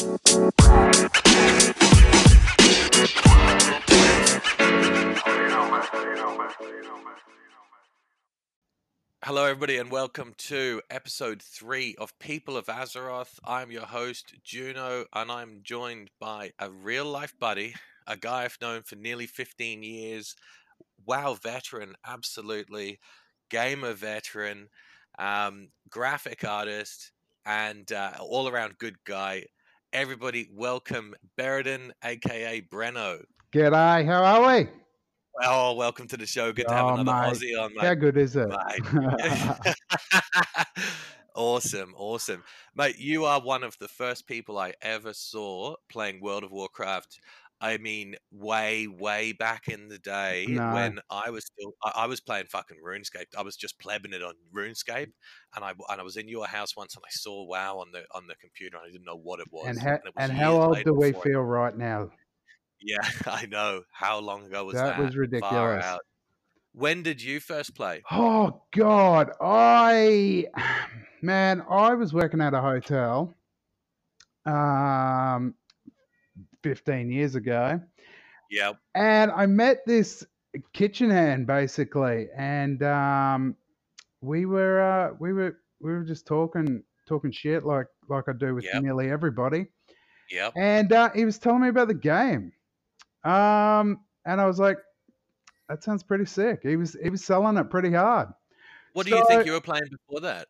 Hello, everybody, and welcome to episode three of People of Azeroth. I'm your host, Juno, and I'm joined by a real life buddy, a guy I've known for nearly 15 years. WoW veteran, absolutely. Gamer veteran, um, graphic artist, and uh, all around good guy. Everybody, welcome Beredin, aka Breno. G'day, how are we? Oh, welcome to the show. Good to have Oh, another mate. Aussie on, mate. How good is it? Awesome, awesome. Mate, you are one of the first people I ever saw playing World of Warcraft. I mean, way, way back in the day No. when I was still, I, I was playing fucking RuneScape. I was just plebbing it on RuneScape, and I and I was in your house once, and I saw WoW on the on the computer, and I didn't know what it was. and how, it was and how old do we feel right now? Yeah, I know. How long ago was that? That was ridiculous. When did you first play? Oh God, I man, I was working at a hotel um 15 years ago Yeah, and I met this kitchen hand basically and um we were uh we were we were just talking talking shit like like I do with Yep. nearly everybody yep. and uh, he was telling me about the game um and I was like that sounds pretty sick he was he was selling it pretty hard What do you think you were playing before that?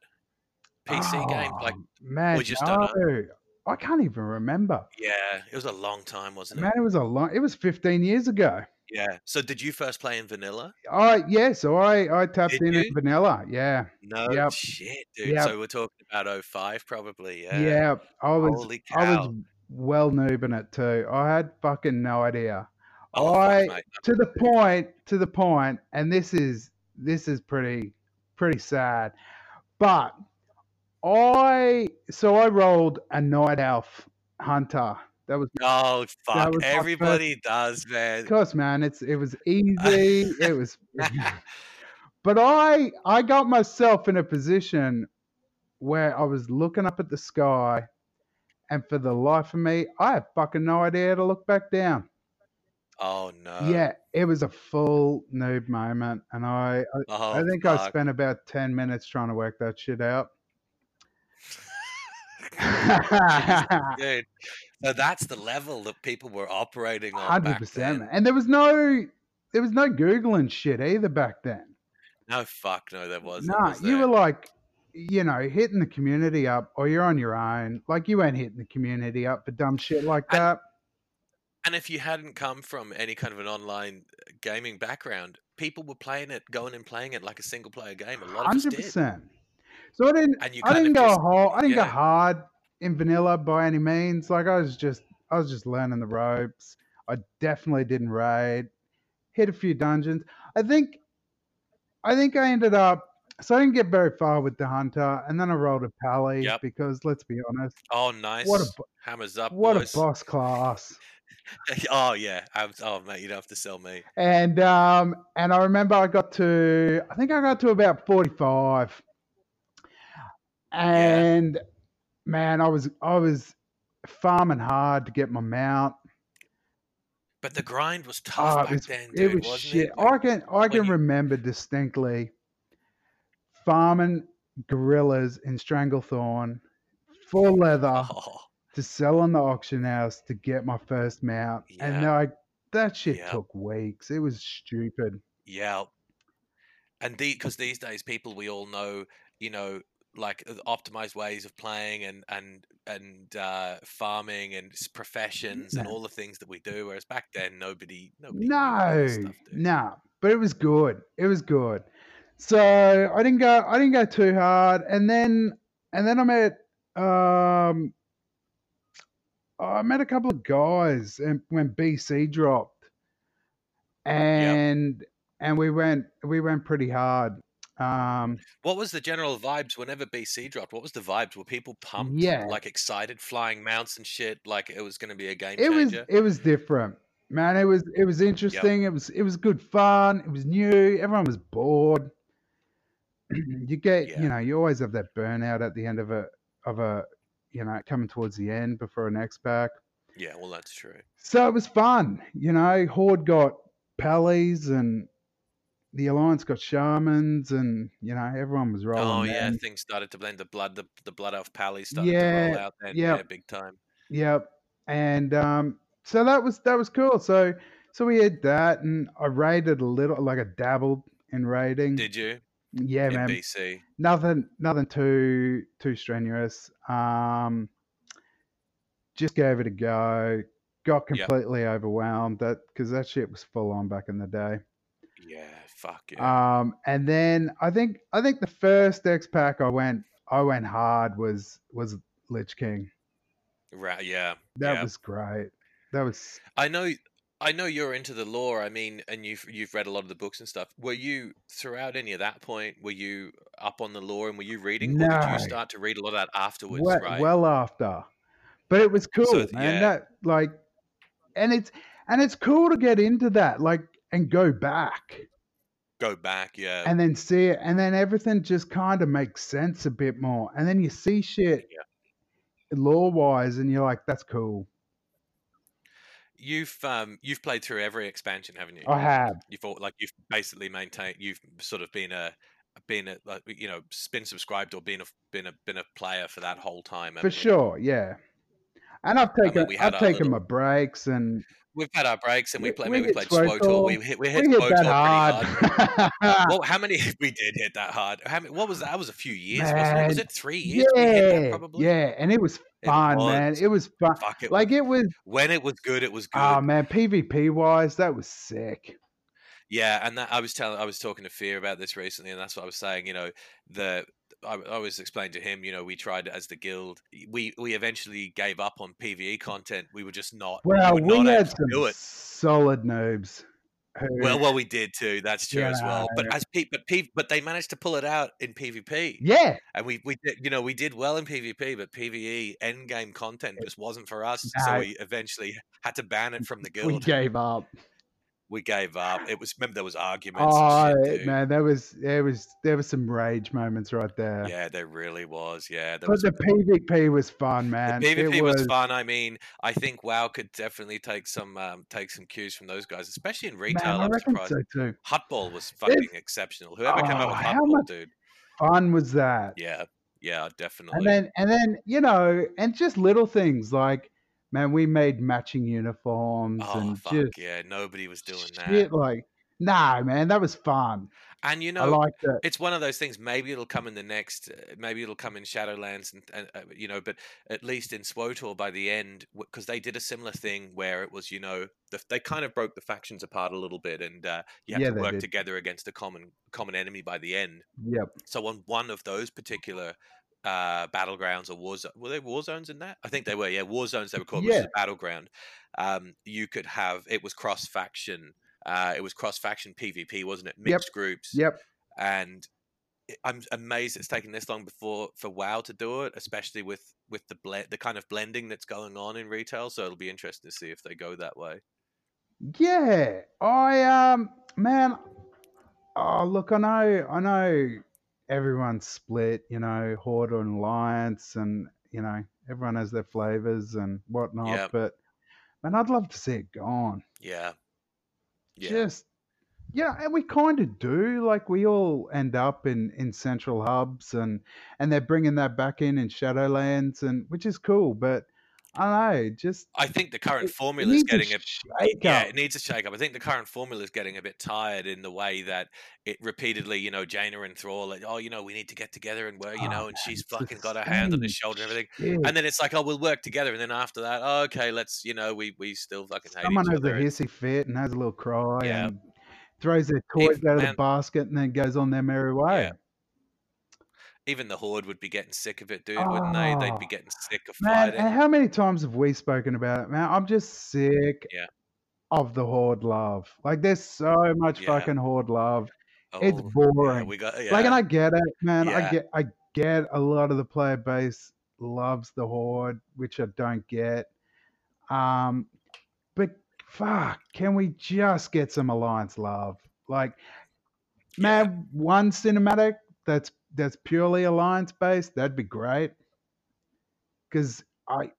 PC game? Like, Oh, man, no. I can't even remember. yeah, it was a long time, wasn't it? Man, it was a long. It was 15 years ago. Yeah. So, did you first play in vanilla? I yeah, so I I tapped Did in you? in vanilla. Yeah, No Yep. shit, dude. Yep. So we're talking about 05 probably. Yeah. yeah. I was Holy I was well noobing it too. I had fucking no idea. Oh, I- mate. To the point, to the point, and this is this is pretty pretty sad, but I so I rolled a night elf hunter. That was Oh fuck! was Everybody does, man. Of course, man. It's it was easy. it was, but I I got myself in a position where I was looking up at the sky, and for the life of me, I have fucking no idea how to look back down. Oh no. yeah, it was a full noob moment, and I I, Oh, I think I spent about ten minutes trying to work that shit out. dude. So that's the level that people were operating on. Hundred back percent, and there was no there was no googling shit either back then. No fuck, no, there wasn't. Nah, was you were like, you know, hitting the community up, or you're on your own. Like you weren't hitting the community up for dumb shit like And- that. And if you hadn't come from any kind of an online uh, gaming background, people were playing it, going and playing it like a single player game. A lot of us Hundred did. So I didn't. And you I didn't go just- hard. I didn't go hard in vanilla by any means. Like I was just, I was just learning the ropes. I definitely didn't raid. Hit a few dungeons. I think, I think I ended up. So I didn't get very far with the hunter, and then I rolled a pally Yep. because let's be honest, Oh, nice. What a Hammers up, what boys. a boss class. oh yeah. I'm, oh mate, you don't have to sell me. and um and I remember I got to I think I got to about 45 and man I was I was farming hard to get my mount But the grind was oh, tough it back was, then, it dude, was wasn't shit it? I can I can you- remember distinctly farming gorillas in Stranglethorn for leather Oh, to sell on the auction house to get my first mount and Yeah. like that shit Yeah. took weeks it was stupid yeah. And the because these days people we all know, you know, like uh, optimized ways of playing and and and uh, farming and professions and all the things that we do. Whereas back then, nobody, nobody No, stuff, no, but it was good. It was good. So I didn't go. I didn't go too hard, and then and then I met um I met a couple of guys and when BC dropped, and and we went we went pretty hard. Um, What was the general vibes whenever BC dropped? What was the vibes? Were people pumped? Yeah. Like excited, flying mounts and shit, like it was going to be a game it was it was different, man. It was it was interesting. It was it was good fun. It was new. Everyone was bored. you get Yeah. you know you always have that burnout at the end of a of a you know, coming towards the end before an X pack. Yeah, well, that's true. So it was fun, you know. Horde got Pallies and the Alliance got Shamans, and you know everyone was rolling. Oh yeah, things started to blend. The blood, the, the blood elf pally started to Yeah, roll out then. yeah. Yeah, big time. Yep. And um, so that was that was cool. So so we had that, and I raided a little, like I dabbled in raiding. Did you yeah, in man. BC? Nothing, nothing too too strenuous. Um, just gave it a go. Got Yep. completely overwhelmed that because that shit was full on back in the day. Yeah, fuck yeah. Um, and then I think I think the first X pack I went I went hard was was Lich King. right, yeah. That yeah. was great. That was I know. I know you're into the lore. I mean, and you've you've read a lot of the books and stuff. Were you throughout any of that point? Were you up on the lore and were you reading, or did No. you start to read a lot of that afterwards? well, right. well after, but it was cool, So, yeah. That like, and it's and it's cool to get into that, like, and go back Go back, yeah. and then see it, and then everything just kind of makes sense a bit more, and then you see shit lore wise, and you're like, that's cool. you've um you've played through every expansion, haven't you? I have. You've all, like you've basically maintained. You've sort of been a been a like you know been subscribed or been a been a been a player for that whole time. For you? sure, yeah. And I've mean, taken we had I've taken little- my breaks and We've had our breaks and we We- play. we We, played. SWTOR. We hit we hit we hit that hard. hard. Well, how many we did hit that hard? How many, what was that? That was a few years, wasn't it? Was it three years? we hit that yeah, probably. yeah, and it was It fun, man. It was fun. Fuck it. Like was, it was. when it was good, it was ah, good. Oh man, PvP wise, that was sick. Yeah, and that I was telling, I was talking to Fear about this recently, and that's what I was saying. You know, the I, I was explaining to him. You know, we tried as the guild. We we eventually gave up on PVE content. We were just not. Well, we we had some do it. solid noobs. Who, Well, well, we did too. That's true You as well. But as P, but P, but they managed to pull it out in PvP. yeah, And we, we did, you know, we did well in PvP, but PvE end game content just wasn't for us. So we eventually had to ban it from the guild. we gave up. We gave up. It was remember there was arguments. Oh shit, man, there was there was there was some rage moments right there. Yeah, there really was. Yeah, there but was. the PvP was fun, man. the PvP it was, was fun. I mean, I think WoW could definitely take some um, take some cues from those guys, especially in retail. Man, I I'm reckon surprised. so too. Huttball was fucking exceptional. Whoever came Oh, up with Huttball, dude. Fun was that? Yeah, yeah, definitely. And then and then you know, and just little things like, man, we made matching uniforms oh and fuck just yeah, nobody was doing that. like, nah, man, that was fun. And you know, I liked it. it's one of those things. Maybe it'll come in the next. Uh, maybe it'll come in Shadowlands, and, and uh, you know, but at least in SWTOR by the end, because they did a similar thing where it was, you know, the, they kind of broke the factions apart a little bit, and uh, you had Yeah, to work did. together against a common common enemy by the end. Yep. So on one of those particular uh, battlegrounds or war zo- were they war zones in that? I think they were. Yeah, war zones they were called, Yeah. battleground. Um, you could have it was cross faction. Uh, it was cross faction PvP, wasn't it? Mixed groups Yep. and I'm amazed it's taken this long before for WoW to do it, especially with with the ble- the kind of blending that's going on in retail. So it'll be interesting to see if they go that way. Yeah. I um man oh look, I know I know everyone's split, you know, Horde and Alliance and you know, everyone has their flavors and whatnot, Yeah. but man, I'd love to see it gone. Yeah, yeah, Just yeah, and we kind of do. Like we all end up in in central hubs, and and they're bringing that back in in Shadowlands, and which is cool. But I know, just I think the current formula is a getting a shake yeah, up. it needs a shake up. I think the current formula is getting a bit tired in the way that it repeatedly, you know, Jaina and Thrall, like, oh, you know, we need to get together and where, you Oh know, and she's fucking got her hand on his shoulder and everything. shit. And then it's like, oh, we'll work together. And then after that, oh, okay, let's, you know, we we still fucking hate Someone each has a other. hissy fit and has a little cry Yeah. and throws their toys If- out of man- the basket and then goes on their merry way. Yeah. Even the horde would be getting sick of it, dude, wouldn't they? They'd be Oh, getting sick of Man, fighting. and how many times have we spoken about it, man? I'm just sick Yeah. of the horde love. Like, there's so much Yeah. fucking horde love. Oh, It's yeah, boring. we got yeah. Like, and I get it, man. I get, I get a lot of the player base loves the horde, which I don't get. Um, but fuck, can we just get some alliance love? Like, Yeah. man, one cinematic that's that's purely alliance based, that'd be great. because I,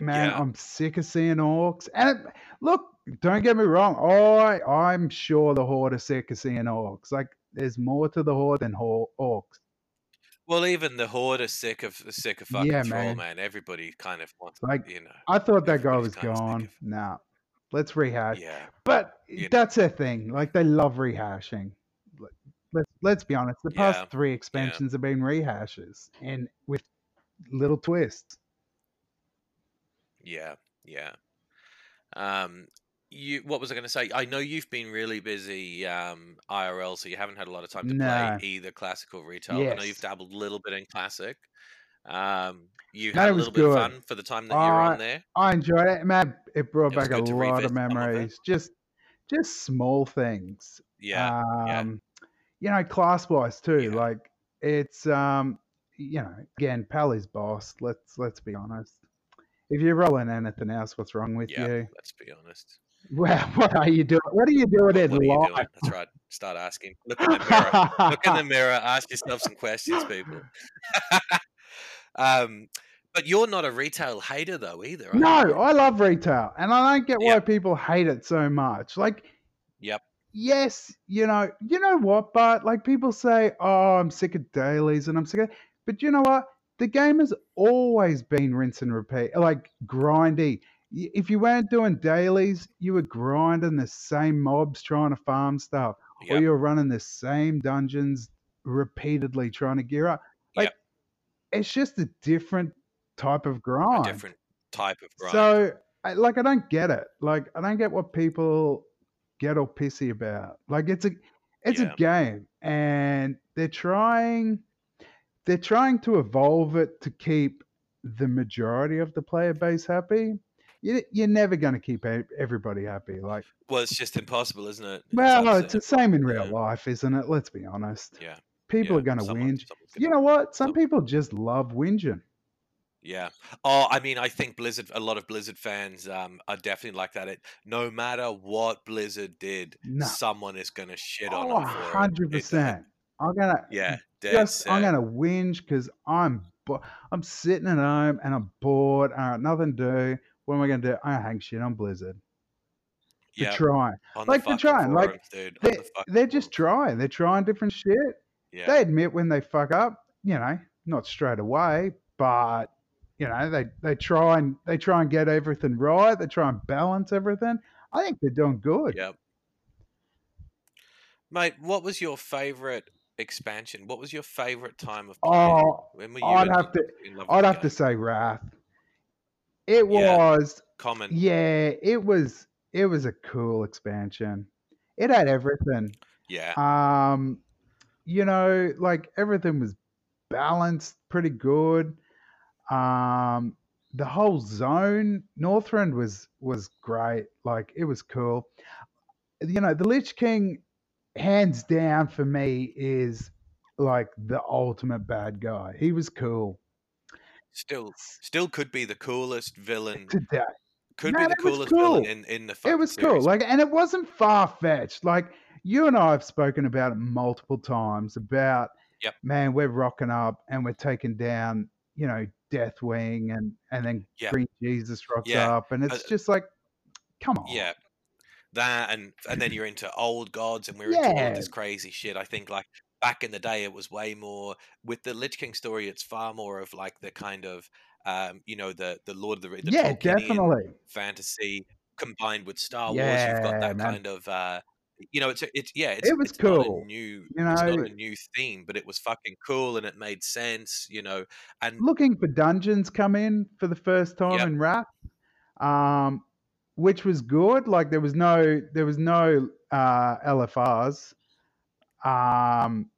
man, Yeah. I'm sick of seeing orcs. And look, don't get me wrong. I I'm sure the horde are sick of seeing orcs. Like, there's more to the horde than hor- orcs. Well, even the horde are sick of sick of fucking Yeah, troll, man. man. Everybody kind of wants, Like, you know. I thought that guy was gone. of- Nah, let's rehash. Yeah, But You know. that's their thing. Like they love rehashing. Let- Let's let's be honest. The past Yeah, three expansions have been rehashes and with little twists. yeah, yeah. Um, you, what was I going to say? I know you've been really busy um, IRL, so you haven't had a lot of time to No. play either classic or retail. I know you've dabbled a little bit in classic. Um, you had a little bit of fun for the time that you were on there. I enjoyed it, man. It brought It back a lot of some of memories. Just just small things. Yeah, yeah. You know, class wise too. Yeah. Like it's um, you know, again, Pally's boss. Let's let's be honest. If you're rolling anything else, what's wrong with yeah. you? Let's be honest. Well, what are you doing? What are you doing What, in what are you life? doing? That's right. Start asking. Look in the mirror. Look in the mirror. Ask yourself some questions, people. um, but you're not a retail hater though either. No, you? I love retail, and I don't get why people hate it so much. Like, Yep. Yes, you know, you know what, but like people say, "Oh, I'm sick of dailies," and I'm sick of. But you know what? The game has always been rinse and repeat, like grindy. If you weren't doing dailies, you were grinding the same mobs trying to farm stuff, or you were running the same dungeons repeatedly trying to gear up. Like, Yep. it's just a different type of A grind. different type of grind. So, like, I don't get it. Like, I don't get what people get all pissy about. Like, it's a, it's Yeah. a game, and they're trying, they're trying to evolve it to keep the majority of the player base happy. You, you're never going to keep everybody happy. Like, well, it's just impossible, isn't it? Well, it's the same in real impossible, life, isn't it? Let's be honest. Yeah. People yeah. are going to whinge. You know what? Some some- people just love whinging. Yeah. Oh, I mean, I think Blizzard. A lot of Blizzard fans um, are definitely like that. It no matter what Blizzard did, No. someone is going to shit on Oh, them for it. hundred percent. I'm gonna Yeah. Just I'm gonna whinge because I'm bo- I'm sitting at home and I'm bored. I got nothing to do. What am I gonna do? I hang shit on Blizzard. They're Yeah. trying. On like, they're trying, like, dude. on They, the fucking they're just trying. They're trying different shit. Yeah. They admit when they fuck up. You know, not straight away, but you know they they try and they try and get everything right. They try and balance everything. I think they're doing good. Yep. Mate, what was your favorite expansion? What was your favorite time of playing? Oh, when were you I'd have to in love with I'd have to say Wrath. It Yeah. was common. Yeah, it was it was a cool expansion. It had everything. Yeah. Um you know, like everything was balanced pretty good. Um the whole zone Northrend was was great. Like it was cool. You know, the Lich King hands down for me is like the ultimate bad guy. He was cool. Still, still could be the coolest villain. Today. Could No, be the that was coolest villain in in the. it fucking was cool series. like and it wasn't far-fetched like you and i have spoken about it multiple times about Yep. man we're rocking up and we're taking down you know deathwing and and then Yeah. green jesus rocks Yeah. up and it's Uh, just like come on Yeah. That and and then you're into old gods and we're into all Yeah. this crazy shit. I think like back in the day it was way more with the Lich King story, it's far more of like the kind of um, you know, the the Lord of the Ri- the yeah Tolkienian definitely fantasy combined with Star Wars. You've got that man. kind of uh you know, it's a- it's yeah, it's, It was cool, a new you know a new theme, but it was fucking cool and it made sense, you know. And looking for dungeons come in for the first time Yep. in Wrath um which was good like there was no there was no uh lfrs um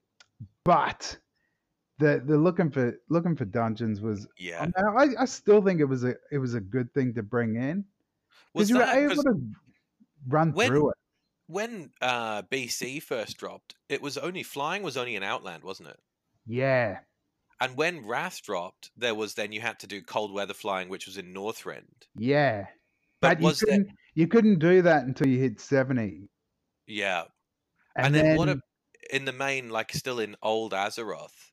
but the the looking for looking for dungeons was yeah. I, I, still think it was a it was a good thing to bring in Was because you were able to run when- through it when uh BC first dropped, it was only flying was only an outland, wasn't it? yeah And when Wrath dropped, there was then you had to do cold weather flying, which was in Northrend. yeah But but, you couldn't you couldn't do that until you hit 70 Yeah. and, And, then, what a, in the main, like still in old Azeroth,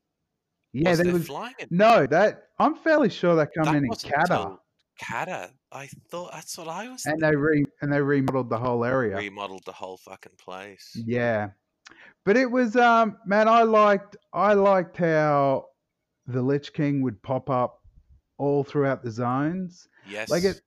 Yeah, was there there was flying in? no that. I'm fairly sure that come That in in Cata, Cata. I thought that's what I was and thinking. they re and they remodeled the whole area. Remodeled the whole fucking place. Yeah, but it was um man, I liked I liked how the Lich King would pop up all throughout the zones. Yes. Like it,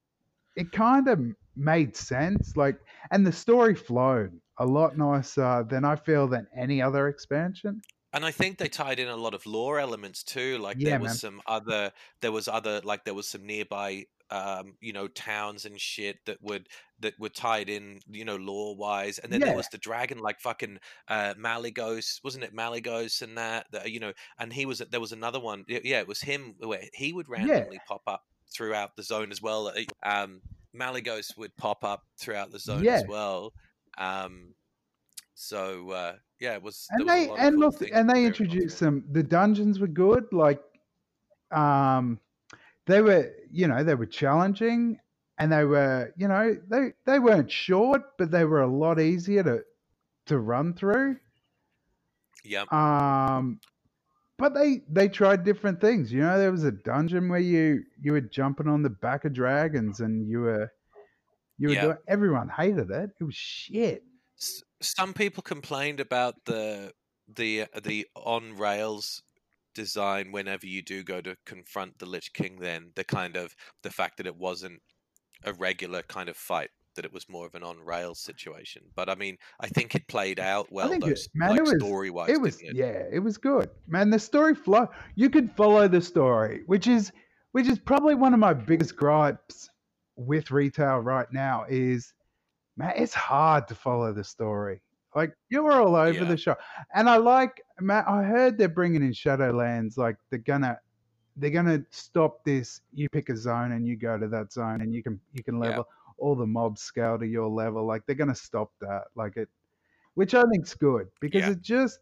it kind of made sense. Like, and the story flowed a lot nicer than I feel than any other expansion. and I think they tied in a lot of lore elements too. Like Yeah, there was man. some other, there was other, like there was some nearby, um, you know, towns and shit that would that were tied in, you know, lore wise. And then there was the dragon, like fucking uh, Malygos, wasn't it Malygos and that, that, you know, and he was there was another one, yeah, it was him where he would randomly pop up throughout the zone as well. Um, Malygos would pop up throughout the zone Yeah. as well. Um, so uh, yeah, it was. and was they of and look and they introduced them. the dungeons were good like um they were you know they were challenging and they were you know they they weren't short but they were a lot easier to to run through. Yeah, um but they they tried different things you know there was a dungeon where you you were jumping on the back of dragons and you were you were Yeah. doing everyone hated it it was shit S- some people complained about the the the on rails design whenever you do go to confront the Lich King. Then the kind of the fact that it wasn't a regular kind of fight, that it was more of an on rails situation. But I mean, I think it played out well, though, it- man, like it was- story wise. it was it? yeah it was good man the story flow you could follow the story which is which is probably one of my biggest gripes with retail right now is man it's hard to follow the story like you're all over Yeah. the show and i like man i heard they're bringing in shadowlands like they're gonna they're gonna stop this you pick a zone and you go to that zone and you can you can Yeah. level all the mobs scale to your level like they're gonna stop that like it which i think's good because Yeah. it just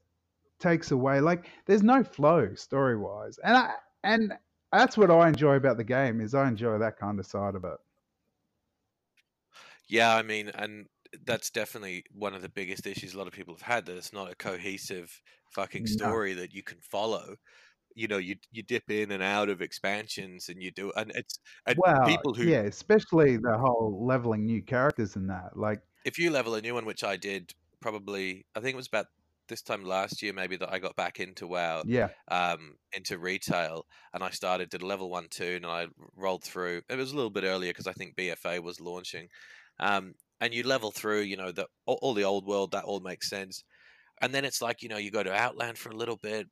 takes away like there's no flow story wise and i and that's what i enjoy about the game is i enjoy that kind of side of it Yeah, I mean, and that's definitely one of the biggest issues a lot of people have had that it's not a cohesive fucking No. story that you can follow. You know, you you dip in and out of expansions and you do, and it's and well people who yeah especially the whole leveling new characters and that like if you level a new one, which I did probably, I think it was about this time last year, maybe that I got back into WoW, yeah um, into retail, and I started did a level one two, and I rolled through. It was a little bit earlier because I think BFA was launching, um, and you level through, you know, the all, all the old world that all makes sense, and then it's like you know you go to Outland for a little bit.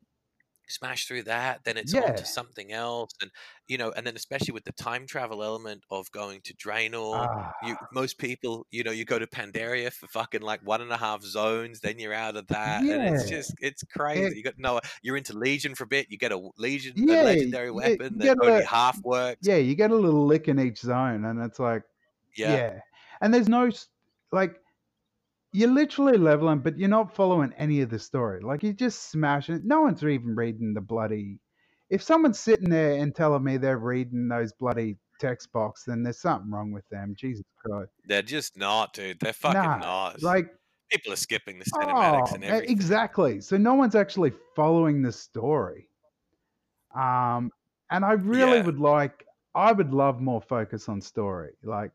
Smash through that, then it's on to something else, and you know, and then especially with the time travel element of going to Draenor, ah, you most people, you know, you go to Pandaria for fucking like one and a half zones, then you're out of that, and it's just it's crazy. It- you got no, you're into Legion for a bit, you get a Legion, Yeah, a legendary weapon that only a- half works. yeah you get a little lick in each zone and it's like Yeah, Yeah. And there's no like you're literally leveling, but you're not following any of the story. Like you're just smashing it. No one's even reading the bloody if someone's sitting there and telling me they're reading those bloody text box, then there's something wrong with them. Jesus Christ. they're just not, dude. They're fucking Nah, not. Like people are skipping the cinematics oh, and everything. exactly. So no one's actually following the story. Um and I really Yeah. would like I would love more focus on story. Like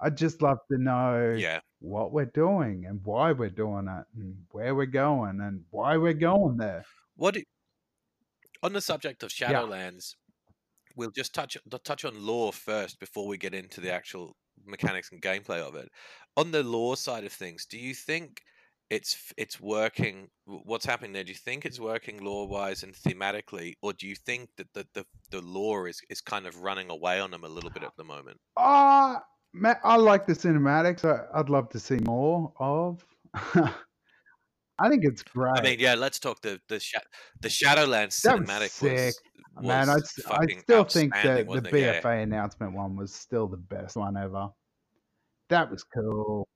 I'd just love to know Yeah, what we're doing and why we're doing it and where we're going and why we're going there. what do, on the subject of Yeah. Shadowlands, we'll just touch touch on lore first before we get into the actual mechanics and gameplay of it. On the lore side of things, do you think it's it's working? What's happening there? Do you think it's working lore wise and thematically, or do you think that the, the the lore is is kind of running away on them a little bit at the moment? Ah, ma I like the cinematics. I, I'd love to see more of. I think it's great. I mean, yeah, let's talk the the sha- the Shadowlands That was cinematic sick. was, Man, I, was I still think that the wasn't? Yeah. BFA announcement one was still the best one ever. That was cool.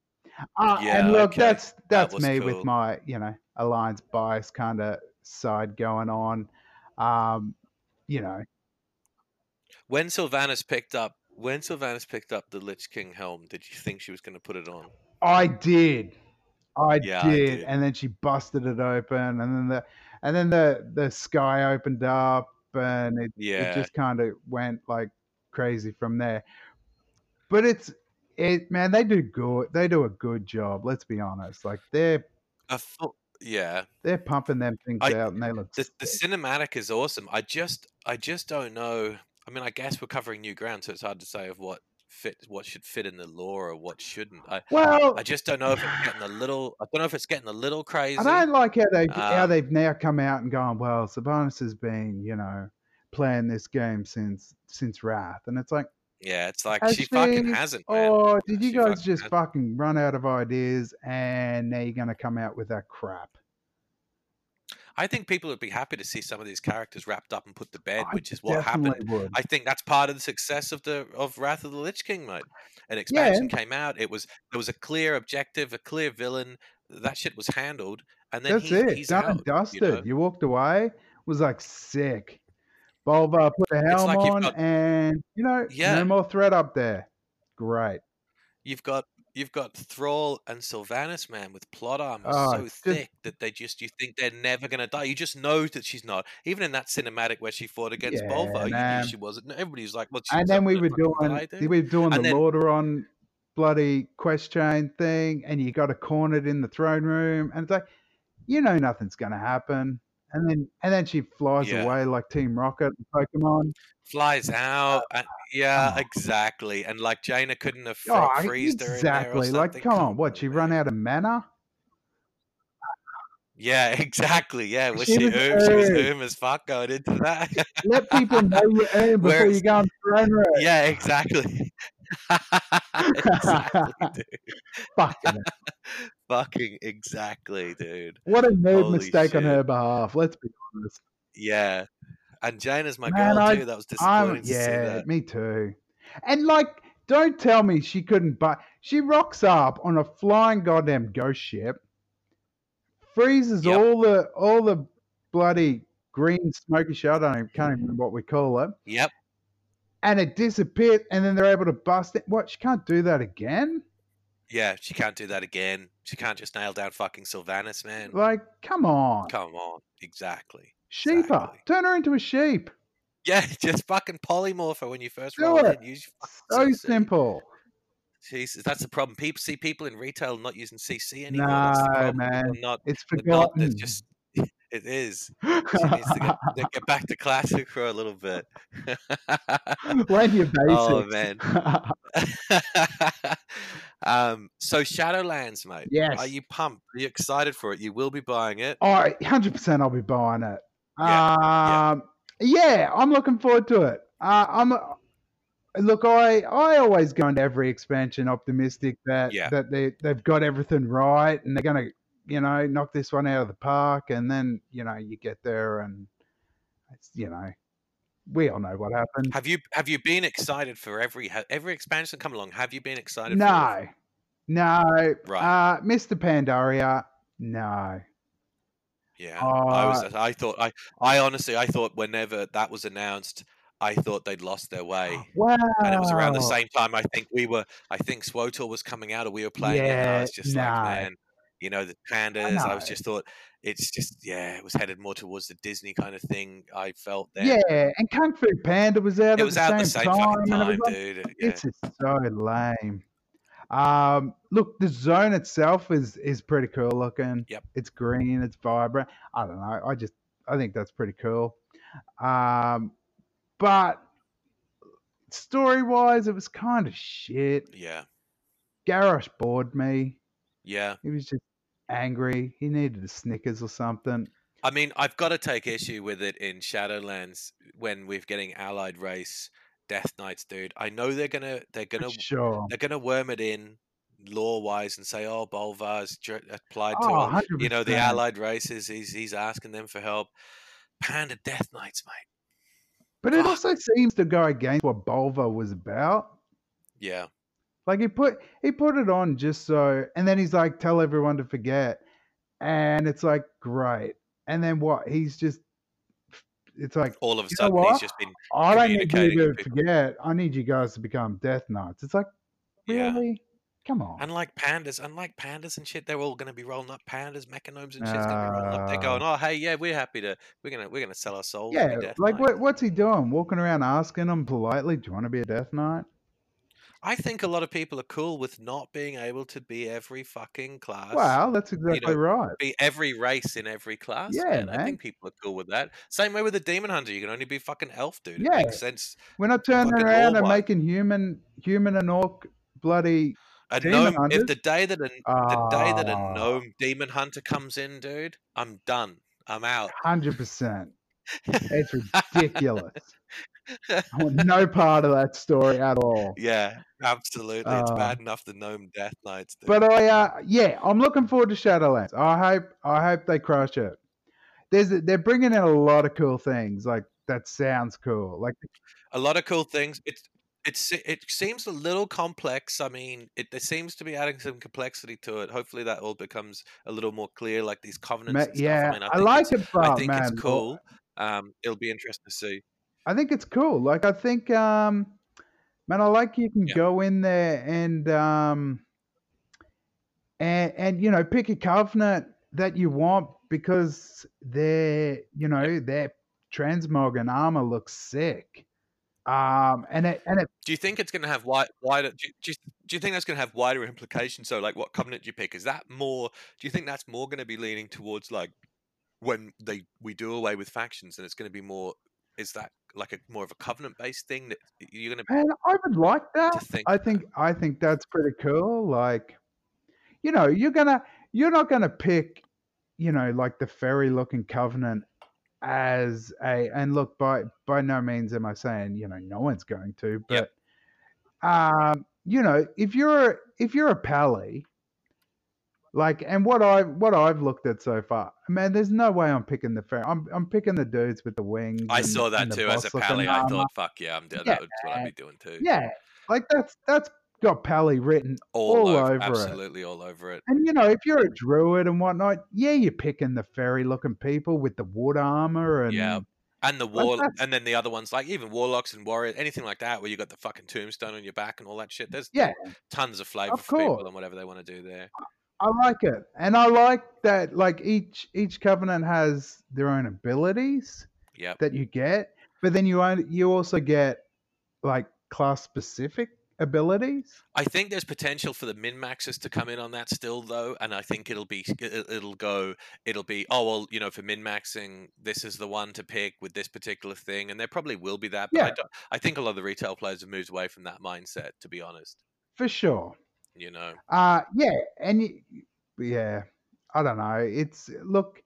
Uh, Yeah, and look, okay. that's that's was me cool. with my you know alliance bias kind of side going on. Um, you know, When Sylvanas picked up when Sylvanas picked up the Lich King helm, did you think she was going to put it on? I did. I Yeah, I did. did. And then she busted it open and then the and then the the sky opened up, and it, Yeah. it just kind of went like crazy from there. But it's it man, they do good. They do a good job. Let's be honest. Like they're A full, yeah. they're pumping them things I- out, and they look. The, the cinematic is awesome. I just I just don't know. I mean, I guess we're covering new ground, so it's hard to say of what fit what should fit in the lore or what shouldn't. I well, I just don't know if it's getting a little. I don't know if it's getting a little crazy. I don't like how they how Um, they've now come out and gone. Well, Sylvanas has been, you know, playing this game since since Wrath, and it's like, Yeah, it's like Has she fucking hasn't. Man. oh, did you She guys fucking just hasn't. fucking run out of ideas, and now you're gonna come out with that crap? I think people would be happy to see some of these characters wrapped up and put to bed, I which is what happened. would. I think that's part of the success of the of Wrath of the Lich King, mate. An expansion came out. It was there was a clear objective, a clear villain. That shit was handled, and then That's he, it. he's Done out. and dusted. know? You, walked away. Was like sick. Bolvar put a helm like on, got- and you know, Yeah. no more threat up there. Great. You've got you've got Thrall and Sylvanas, man, with plot armor Oh, so it's just- thick that they just you think they're never gonna die. You just know that she's not. Even in that cinematic where she fought against Yeah, Bolvar, you knew she wasn't. Everybody was like, "Well, she's and then we were doing die, dude." we were doing And the then- Lordaeron bloody quest chain thing, and you got a cornered in the throne room, and it's like, you know, nothing's gonna happen. And then and then she flies Yeah. away like Team Rocket Pokemon. flies uh, out. And, yeah, oh. exactly. And like Jaina couldn't have Oh, fro- freezed her in there or exactly. Like, come on, what? She run out of mana? Yeah, exactly. Yeah, was She she, was oom? She was oom as fuck going into that. Let people know you earn before Whereas- you go on throne room. yeah, exactly. exactly. Fucking. Fucking exactly, dude. What a nerd Holy mistake on her behalf. Let's be honest. Yeah. And Jane is my Man, girl I- too. That was disappointing to see yeah, me too. And like, don't tell me she couldn't. But she rocks up on a flying goddamn ghost ship, freezes Yep. all the all the bloody green smoky shell. I don't even, can't even remember what we call it. Yep. And it disappeared, and then they're able to bust it. What? She can't do that again? Yeah, she can't do that again. She can't just nail down fucking Sylvanas, man. Like, come on, Come on. Exactly. sheeper, exactly. turn her into a sheep. Yeah, just fucking polymorph her when you first Do roll it. in. Use So CC. simple. Jesus, that's the problem. People see people in retail not using CC anymore. No, man. Not. It's They're not. forgotten. Just. It is. She needs to get, get back to classic for a little bit. Learn your oh, basics. Oh, man. Um. So Shadowlands, mate. yes. Are you pumped? Are you excited for it? You will be buying it. All right, hundred percent. I'll be buying it. Yeah, yeah. Um, yeah, I'm looking forward to it. Uh, I'm. Look, I I always go into every expansion optimistic that Yeah. that they they've got everything right and they're gonna you know knock this one out of the park and then you know you get there and it's you know we all know what happened. Have you have you been excited for every every expansion come along? Have you been excited? For No, no. Right. Uh, Mists of Pandaria, no. Yeah, I Uh, was. I thought. I. I honestly. I thought whenever that was announced, I thought they'd lost their way, Wow. and it was around the same time. I think we were. I think SWTOR was coming out, or we were playing it. And I Yeah, was just no. like, man, you know, the pandas. I was just thought it's just yeah, it was headed more towards the Disney kind of thing. I felt then. Yeah, and Kung Fu Panda was out it at was the out same, the same time. it time, like, dude. Yeah. It's just so lame. Um, look, the zone itself is is pretty cool looking. Yep. It's green. It's vibrant. I don't know. I just I think that's pretty cool. Um, but story wise, it was kind of shit. Yeah. Garrosh bored me. Yeah. He was just angry. He needed a Snickers or something. I mean, I've got to take issue with it in Shadowlands when we're getting allied race Death Knights, dude. I know they're gonna they're gonna sure. they're gonna worm it in lore wise and say, oh, Bolvar's dr- applied to Oh, you know the allied races. He's he's asking them for help. Panda Death Knights, mate. But it Ah. also seems to go against what Bolvar was about. Yeah, Like he put he put it on just so, and then he's like, tell everyone to forget, and it's like great. And then what? He's just, it's like all of a sudden he's just been I don't need you to forget. I need you guys to become Death Knights. It's like yeah. really, Come on. Unlike pandas, unlike pandas and shit, they're all going to be rolling up pandas, mechagnomes and shit's going to be rolling up. They're uh. going, oh hey, yeah, we're happy to, we're gonna, we're gonna sell our souls. yeah, to be Death like what, what's he doing? Walking around asking them politely, "Do you want to be a Death Knight?" I think a lot of people are cool with not being able to be every fucking class. Wow, that's exactly know, right. Be every race in every class. Yeah, man. I think people are cool with that. Same way with the demon hunter, you can only be fucking elf, dude. It Yeah. makes sense. We're not turning around and making human, human and orc bloody. A gnome. If the day that a the day that a Ah. gnome demon hunter comes in, dude, I'm done. I'm out. Hundred percent. It's ridiculous. I want no part of that story at all. yeah, absolutely. It's Ah. bad enough the gnome death knights. Dude. But I, uh, yeah, I'm looking forward to Shadowlands. I hope, I hope they crush it. There's, they're bringing in a lot of cool things. Like that sounds cool. Like a lot of cool things. It's it's it seems a little complex. I mean, it, it seems to be adding some complexity to it. Hopefully, that all becomes a little more clear, like these covenants ma- and stuff. yeah, I mean, I, I, like it, but I think man, it's cool. Um, it'll be interesting to see. I think it's cool. Like I think, um, man, I like you can Yeah. go in there and um, and and you know pick a covenant that you want because their you know their transmog and armor looks sick. Um, and it and it Do you think it's going to have wide, wider? Do you, do, you, do you think that's going to have wider implications? So, like, what covenant do you pick? Is that more? Do you think that's more going to be leaning towards like when they we do away with factions, and it's going to be more? Is that like a more of a covenant based thing that you're going to man, I would like that. think? I about? think I think that's pretty cool. Like, you know, you're gonna you're not gonna pick, you know, like the fairy looking covenant as a and look by by no means am I saying you know no one's going to, but Yep. um, you know, if you're if you're a pally, like and what I what I've looked at so far, man, there's no way I'm picking the fairy. I'm I'm picking the dudes with the wings. I and- saw that too as a pally. I thought, fuck yeah, I'm doing Yeah. That's what I'd be doing too. Yeah, like that's that's got pally written all, all over, over it. absolutely all over it. And you know, if you're a druid and whatnot, yeah, you're picking the fairy looking people with the wood armor and Yeah. And the war, that's- and then the other ones like even warlocks and warriors, anything like that, where you got the fucking tombstone on your back and all that shit. There's yeah, tons of flavor Of for people and whatever they want to do there. I like it, and I like that. Like each each covenant has their own abilities Yep. that you get, but then you only, you also get like class specific abilities. I think there's potential for the min maxes to come in on that still though, and I think it'll be it- it'll go it'll be oh well you know for min maxing this is the one to pick with this particular thing, and there probably will be that. But I, Yeah. don't, I think a lot of the retail players have moved away from that mindset. To be honest, For sure. You know. Uh yeah, and y- yeah, I don't know. It's look,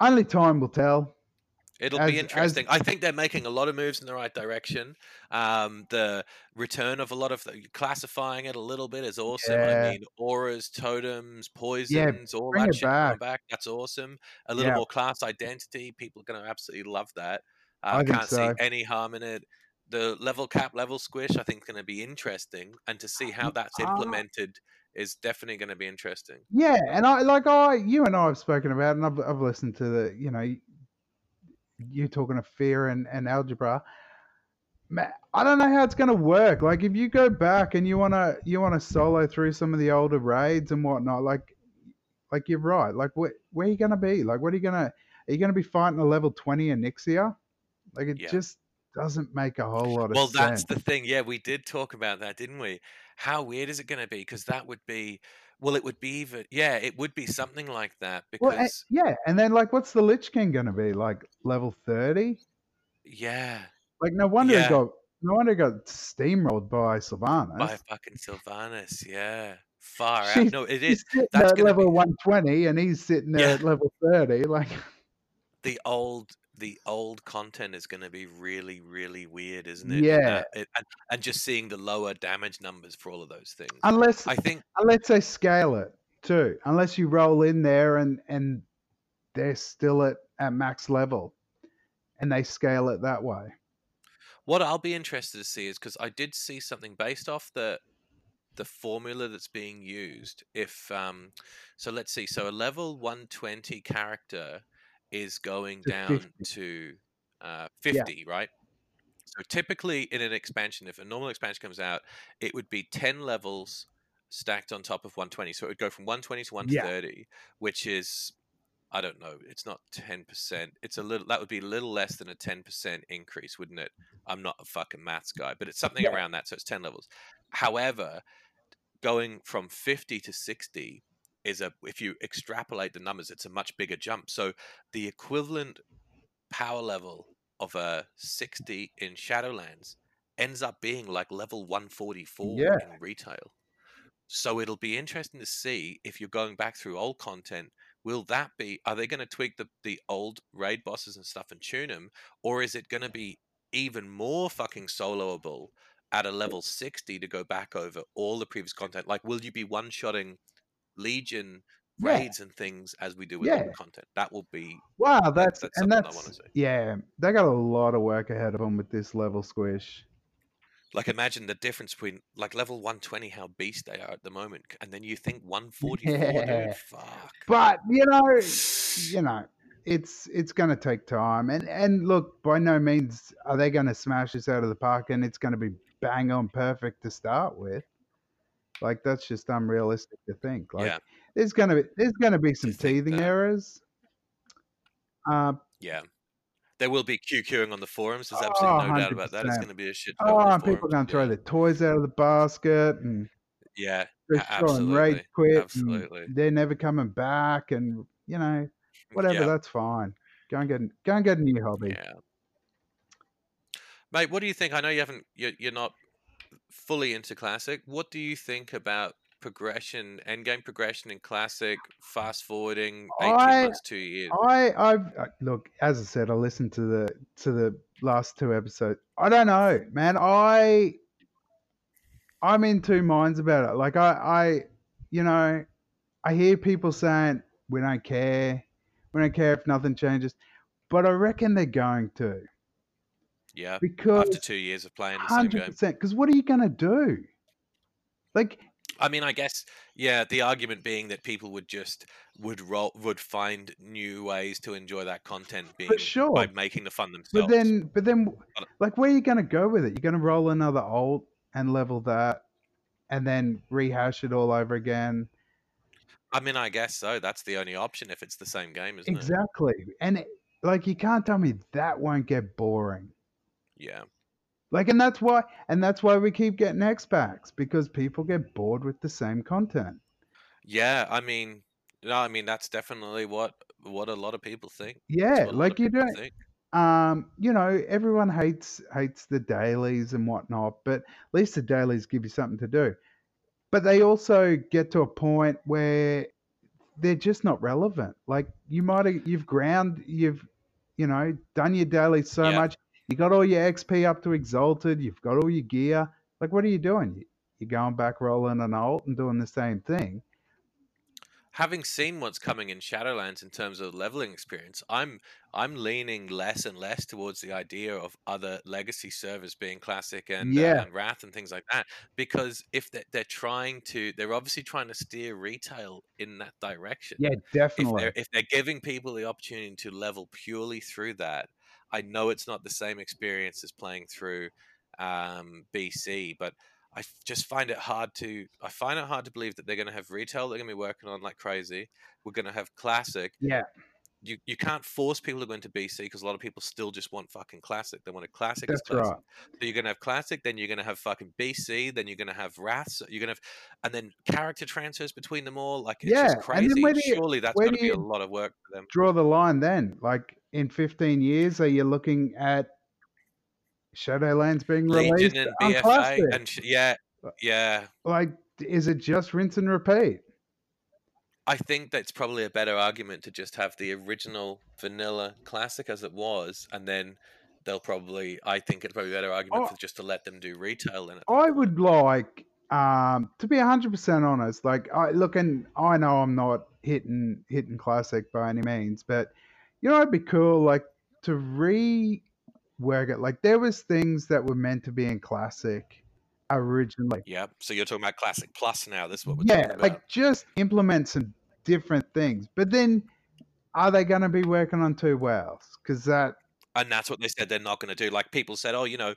only time will tell. It'll As- be as- interesting. I think they're making a lot of moves in the right direction. Um, the return of a lot of the, classifying it a little bit is awesome. Yeah. I mean, auras, totems, poisons, all that shit back. back. That's awesome. A little Yeah. more class identity. People are going to absolutely love that. Uh, I can't so. see any harm in it. The level cap, level squish, I think, is going to be interesting, and to see how that's implemented is definitely going to be interesting. Yeah, and I like I you and I have spoken about, and I've I've listened to the you know you talking of fear and and algebra. I don't know how it's going to work. Like if you go back and you wanna you wanna solo through some of the older raids and whatnot, like like you're right. Like where where are you going to be? Like what are you gonna are you going to be fighting a level twenty Onyxia? Like it Yeah. just doesn't make a whole lot of Well, sense. Well, that's the thing. Yeah, we did talk about that, didn't we? How weird is it going to be? Because that would be, well, it would be even, yeah, it would be something like that. well, a- Because, yeah, and then like what's the Lich King going to be? Like level thirty? yeah, Like no wonder Yeah. he got no wonder he got steamrolled by Sylvanas. by fucking Sylvanas, yeah, far out. She's- No, it He's that's at level be- one twenty and he's sitting Yeah. at level thirty. Like the old, the old content is going to be really, really weird, isn't it? Yeah. that- it- and, and just seeing the lower damage numbers for all of those things. unless I think, unless they scale it too. Unless you roll in there and and they're still at, at max level and they scale it that way. What I'll be interested to see is because I did see something based off the the formula that's being used. If um, so, let's see. So a level one twenty character is going To down 50. to uh, fifty, right? So typically in an expansion, if a normal expansion comes out, it would be ten levels stacked on top of 120. So it would go from 120 to Yeah. 130, which is I don't know. It's not 10%. It's a little that would be a little less than a 10% increase, wouldn't it? I'm not a fucking maths guy, but it's something Yeah. around that, so it's 10 levels. However, going from 50 to 60 is a if you extrapolate the numbers, it's a much bigger jump. So the equivalent power level of a 60 in Shadowlands ends up being like level 144 Yeah. in retail. So it'll be interesting to see if you're going back through old content. Will that be? Are they going to tweak the the old raid bosses and stuff and tune them, or is it going to be even more fucking soloable at a level 60 to go back over all the previous content? Like, will you be one shotting Legion Yeah. raids and things as we do with all the content? That will be Wow, that's, that's and that's yeah, they got a lot of work ahead of them with this level squish. like imagine the difference between like level 120 how beast they are at the moment and then you think 144 Yeah. dude fuck But you know, you know, it's it's going to take time. And and look, by no means are they going to smash this out of the park, and it's going to be bang on perfect to start with. Like that's just unrealistic to think. Like Yeah. there's going to be there's to be some teething that- errors. Uh, yeah there will be QQing on the forums. There's Oh, absolutely no doubt about that. It's going to be a shit. oh, and people forums, going to throw yeah. their toys out of the basket, and Yeah, they're a- throwing rage absolutely, quit, absolutely. and they're never coming back, and you know, whatever. Yeah, That's fine. Go and get go and get a new hobby. yeah. Mate, what do you think? I know you haven't. You're, you're not fully into classic. What do you think about progression, endgame progression in classic, fast forwarding, eighteen I- months, two years? I I've uh, look as I said, I listened to the to the last two episodes. I don't know, man. I I'm in two minds about it. Like I I you know, I hear people saying we don't care, we don't care if nothing changes, but I reckon they're going to Yeah, because after two years of playing the same hundred game. Because what are you gonna do? Like I mean, I guess yeah. The argument being that people would just would roll would find new ways to enjoy that content being sure. by making the fun themselves. But then, but then, like, where are you going to go with it? You're going to roll another alt and level that, and then rehash it all over again. I mean, I guess so. That's the only option if it's the same game, isn't it? Exactly. And it, like, you can't tell me that won't get boring. Yeah, Like, and that's why, and that's why we keep getting X packs because people get bored with the same content. yeah. I mean, no, I mean that's definitely what what a lot of people think. Yeah, what a lot like you don't. think. Um, you know, everyone hates hates the dailies and whatnot, but at least the dailies give you something to do. But they also get to a point where they're just not relevant. Like you might have you've ground you've you know done your dailies so Yeah. much, you got all your XP up to exalted, you've got all your gear. Like what are you doing? You- You're going back rolling an alt and doing the same thing. Having seen what's coming in Shadowlands in terms of leveling experience, I'm I'm leaning less and less towards the idea of other legacy servers being classic and Yeah. uh, and Wrath and things like that. Because if they're, they're trying to, they're obviously trying to steer retail in that direction. Yeah, definitely. if they're if they're giving people the opportunity to level purely through that, I know it's not the same experience as playing through um, BC, but I just find it hard to I find it hard to believe that they're going to have retail they're going to be working on like crazy. We're going to have classic. Yeah. You you can't force people to go into BC because a lot of people still just want fucking classic. They want a classic. That's classic. right. So you're gonna have classic, then you're gonna have fucking BC, then you're gonna have wraths. You're gonna have, and then character transfers between them all. Like it's Yeah, just and then where do you- Surely that's gonna be a lot of work for them. draw the line then? Like in 15 years, are you looking at Shadowlands being released Legion and BFA and sh- yeah, yeah. like, is it just rinse and repeat? I think that's probably a better argument to just have the original vanilla classic as it was, and then they'll probably. I think it's probably a better argument Oh. for just to let them do retail in it. I would like, um, to be 100% honest, like, I look, and I know I'm not hitting hitting classic by any means, but you know, it'd be cool, like, to rework it. Like, there was things that were meant to be in classic originally. Yeah. So you're talking about classic plus now. This is what we're yeah, talking about. like just implement some different things. But then, are they going to be working on two wows? Because that, and that's what they said they're not going to do. Like people said, oh, you know,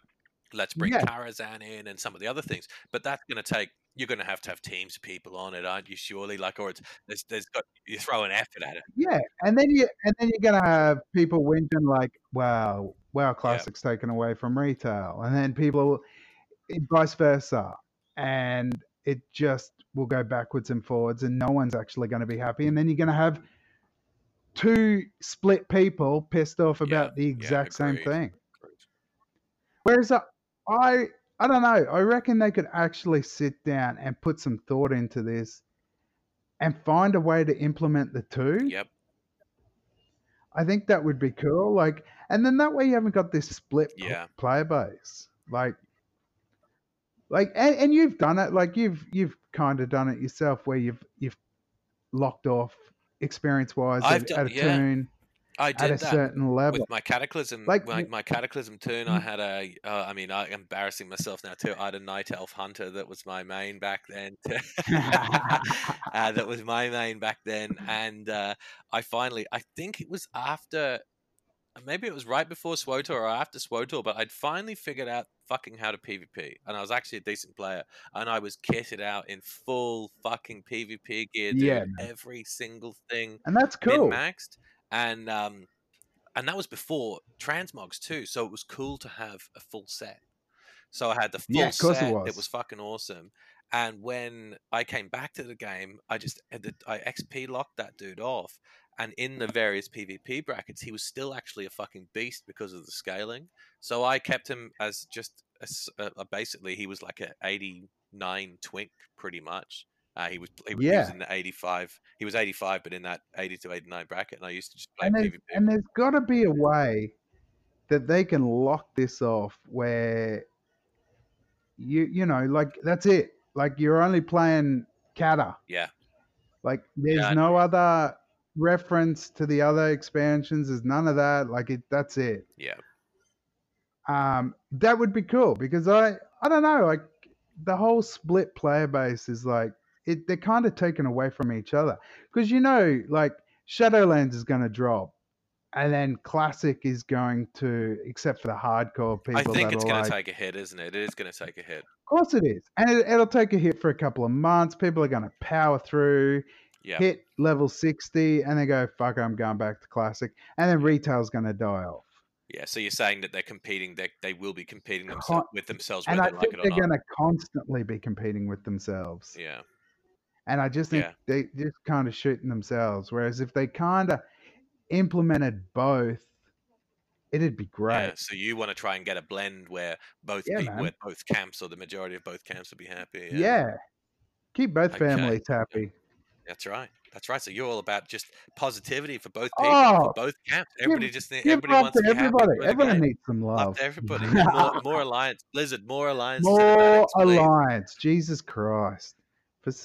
let's bring Yeah. Karazhan in and some of the other things, but that's going to take you're going to have to have teams of people on it, aren't you? Surely, like, or it's there's there's got you throw an effort at it. Yeah, and then you and then you're gonna have people whinging like, "Wow, wow, classics taken away from retail," and then people, vice versa, and it just will go backwards and forwards, and no one's actually going to be happy. And then you're going to have two split people pissed off Yeah, about the yeah, exact same thing. Agreed. Whereas uh, I, I, don't know. I reckon they could actually sit down and put some thought into this, and find a way to implement the two. Yep. I think that would be cool. Like, and then that way you haven't got this split Yeah. player base. Like, like, and, and you've done it. Like, you've you've kind of done it yourself, where you've you've locked off experience wise at, done- at a yeah, tune I at a did that. certain level. with my cataclysm Like, my, my cataclysm tune i Mm. had a uh, i mean i'm embarrassing myself now too i had a night elf hunter that was my main back then uh, that was my main back then and uh, i finally i think it was after maybe it was right before SWTOR or after SWTOR but i'd finally figured out fucking how to pvp and i was actually a decent player and i was kitted out in full fucking pvp gear dude Yeah, every single thing and that's cool. maxed, and um, and that was before transmogs too. So it was cool to have a full set. So I had the full Yeah, of it set. was. was fucking awesome. And when I came back to the game, I just had the, I XP locked that dude off. And in the various PvP brackets, he was still actually a fucking beast because of the scaling. So I kept him as just a uh, basically he was like a 89 twink pretty much. Uh, he was he, was- he was in the 85. He was 85, but in that 80 to 89 bracket, and I used to just play and there's, PvP. and there's got to be a way that they can lock this off where you you know like that's it like you're only playing Cata. Yeah, like there's I no other reference to the other expansions there's none of that like it that's it. Yeah, um that would be cool because i i don't know like the whole split player base is like it they're kind of taken away from each other because you know like shadowlands is going to drop and then classic is going to except for the hardcore people I think it's going like to take a hit, isn't it? It is going to take a hit. of course it is and it, it'll take a hit for a couple of months people are going to power through Yeah, hit level 60 and they go fuck i'm going back to classic and then retail's going to die off yeah. So you're saying that they're competing? They they will be competing Con- with themselves, and i they think like it they're going to constantly be competing with themselves Yeah, And I just think Yeah. they just kind of shooting themselves. Whereas if they kind of implemented both, it'd be great. yeah. So you want to try and get a blend where both Yeah, people, where both camps or the majority of both camps will be happy. Yeah. Yeah, Keep both Okay. families happy. that's right. That's right. So you're all about just positivity for both people, Oh, for both camps. Everybody just need- Give everybody wants to be everybody. the Everyone needs some Love everybody. More, more alliance, Blizzard. More alliance. More alliance. Jesus Christ.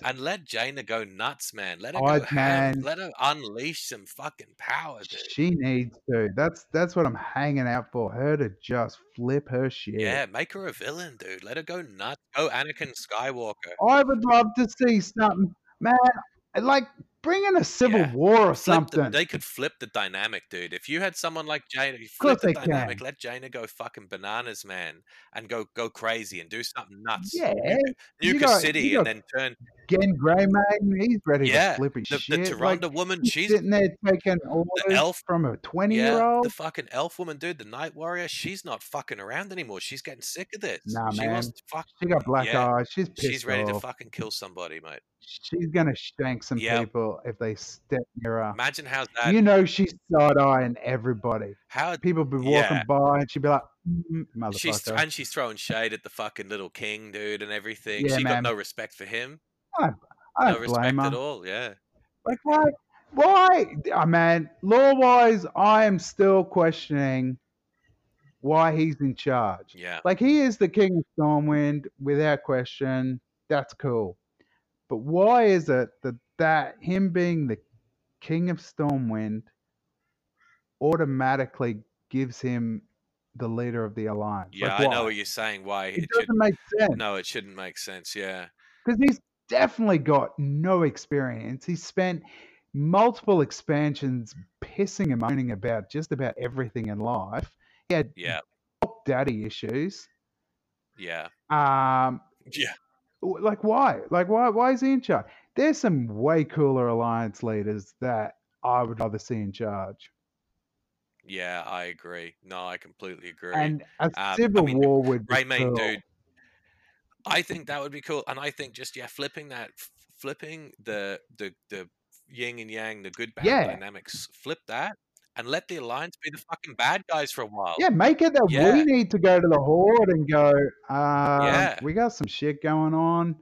And let Jaina go nuts, man. Let her go ham. man. Let her unleash some fucking power, dude. She needs to. That's that's what I'm hanging out for. Her to just flip her shit. Yeah, make her a villain, dude. Let her go nuts. Go Anakin Skywalker. I would love to see something, man. Like bring in a civil Yeah. war or Flip something. the, they could flip the dynamic, dude. If you had someone like Jaina, you flip the dynamic. can. Let Jaina go fucking bananas, man, and go go crazy and do something nuts. Yeah, nuke, nuke a city and then turn Genn Greymane, he's ready Yeah, to flip his the, the shit. Like, woman. She's sitting there taking orders elf- from a twenty yeah, year old. the fucking elf woman, dude. The Night Warrior. She's not fucking around anymore. She's getting sick of this. Nah, she wants man. to fuck. She got black yeah, eyes. She's pissed She's ready to fucking kill somebody, mate. She's gonna shank some Yep. people if they step near her. Imagine how that. You know she's side eyeing everybody. how People be walking Yeah. by and she'd be like, mm, she's "Motherfucker." and she's throwing shade at the fucking little king, dude, and everything. Yeah, she man. got no respect for him. I No don't blame respect her. at all. Yeah. Like why? Why? Oh, man, lore wise, I am still questioning why he's in charge. Yeah. Like he is the king of Stormwind without question. That's cool. But why is it that that him being the king of Stormwind automatically gives him the leader of the alliance? Yeah, Like, I know what you're saying. Why It it should doesn't make sense no, it shouldn't make sense. Yeah. because he's definitely got no experience. He spent multiple expansions pissing and moaning about just about everything in life. He had Yeah. daddy issues. Yeah. Um, Yeah. Like why? Like why? Why is he in charge? There's some way cooler alliance leaders that I would rather see in charge. Yeah, I agree. No, I completely agree. And a um, I civil mean, war would be cool. dude. I think that would be cool, and I think just yeah, flipping that, flipping the the the yin and yang, the good bad Yeah. dynamics, flip that, and let the alliance be the fucking bad guys for a while. Yeah, make it that Yeah. we need to go to the horde and go. Um, Yeah. we got some shit going on.